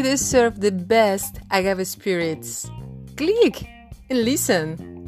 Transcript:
You deserve the best agave spirits. Click and listen.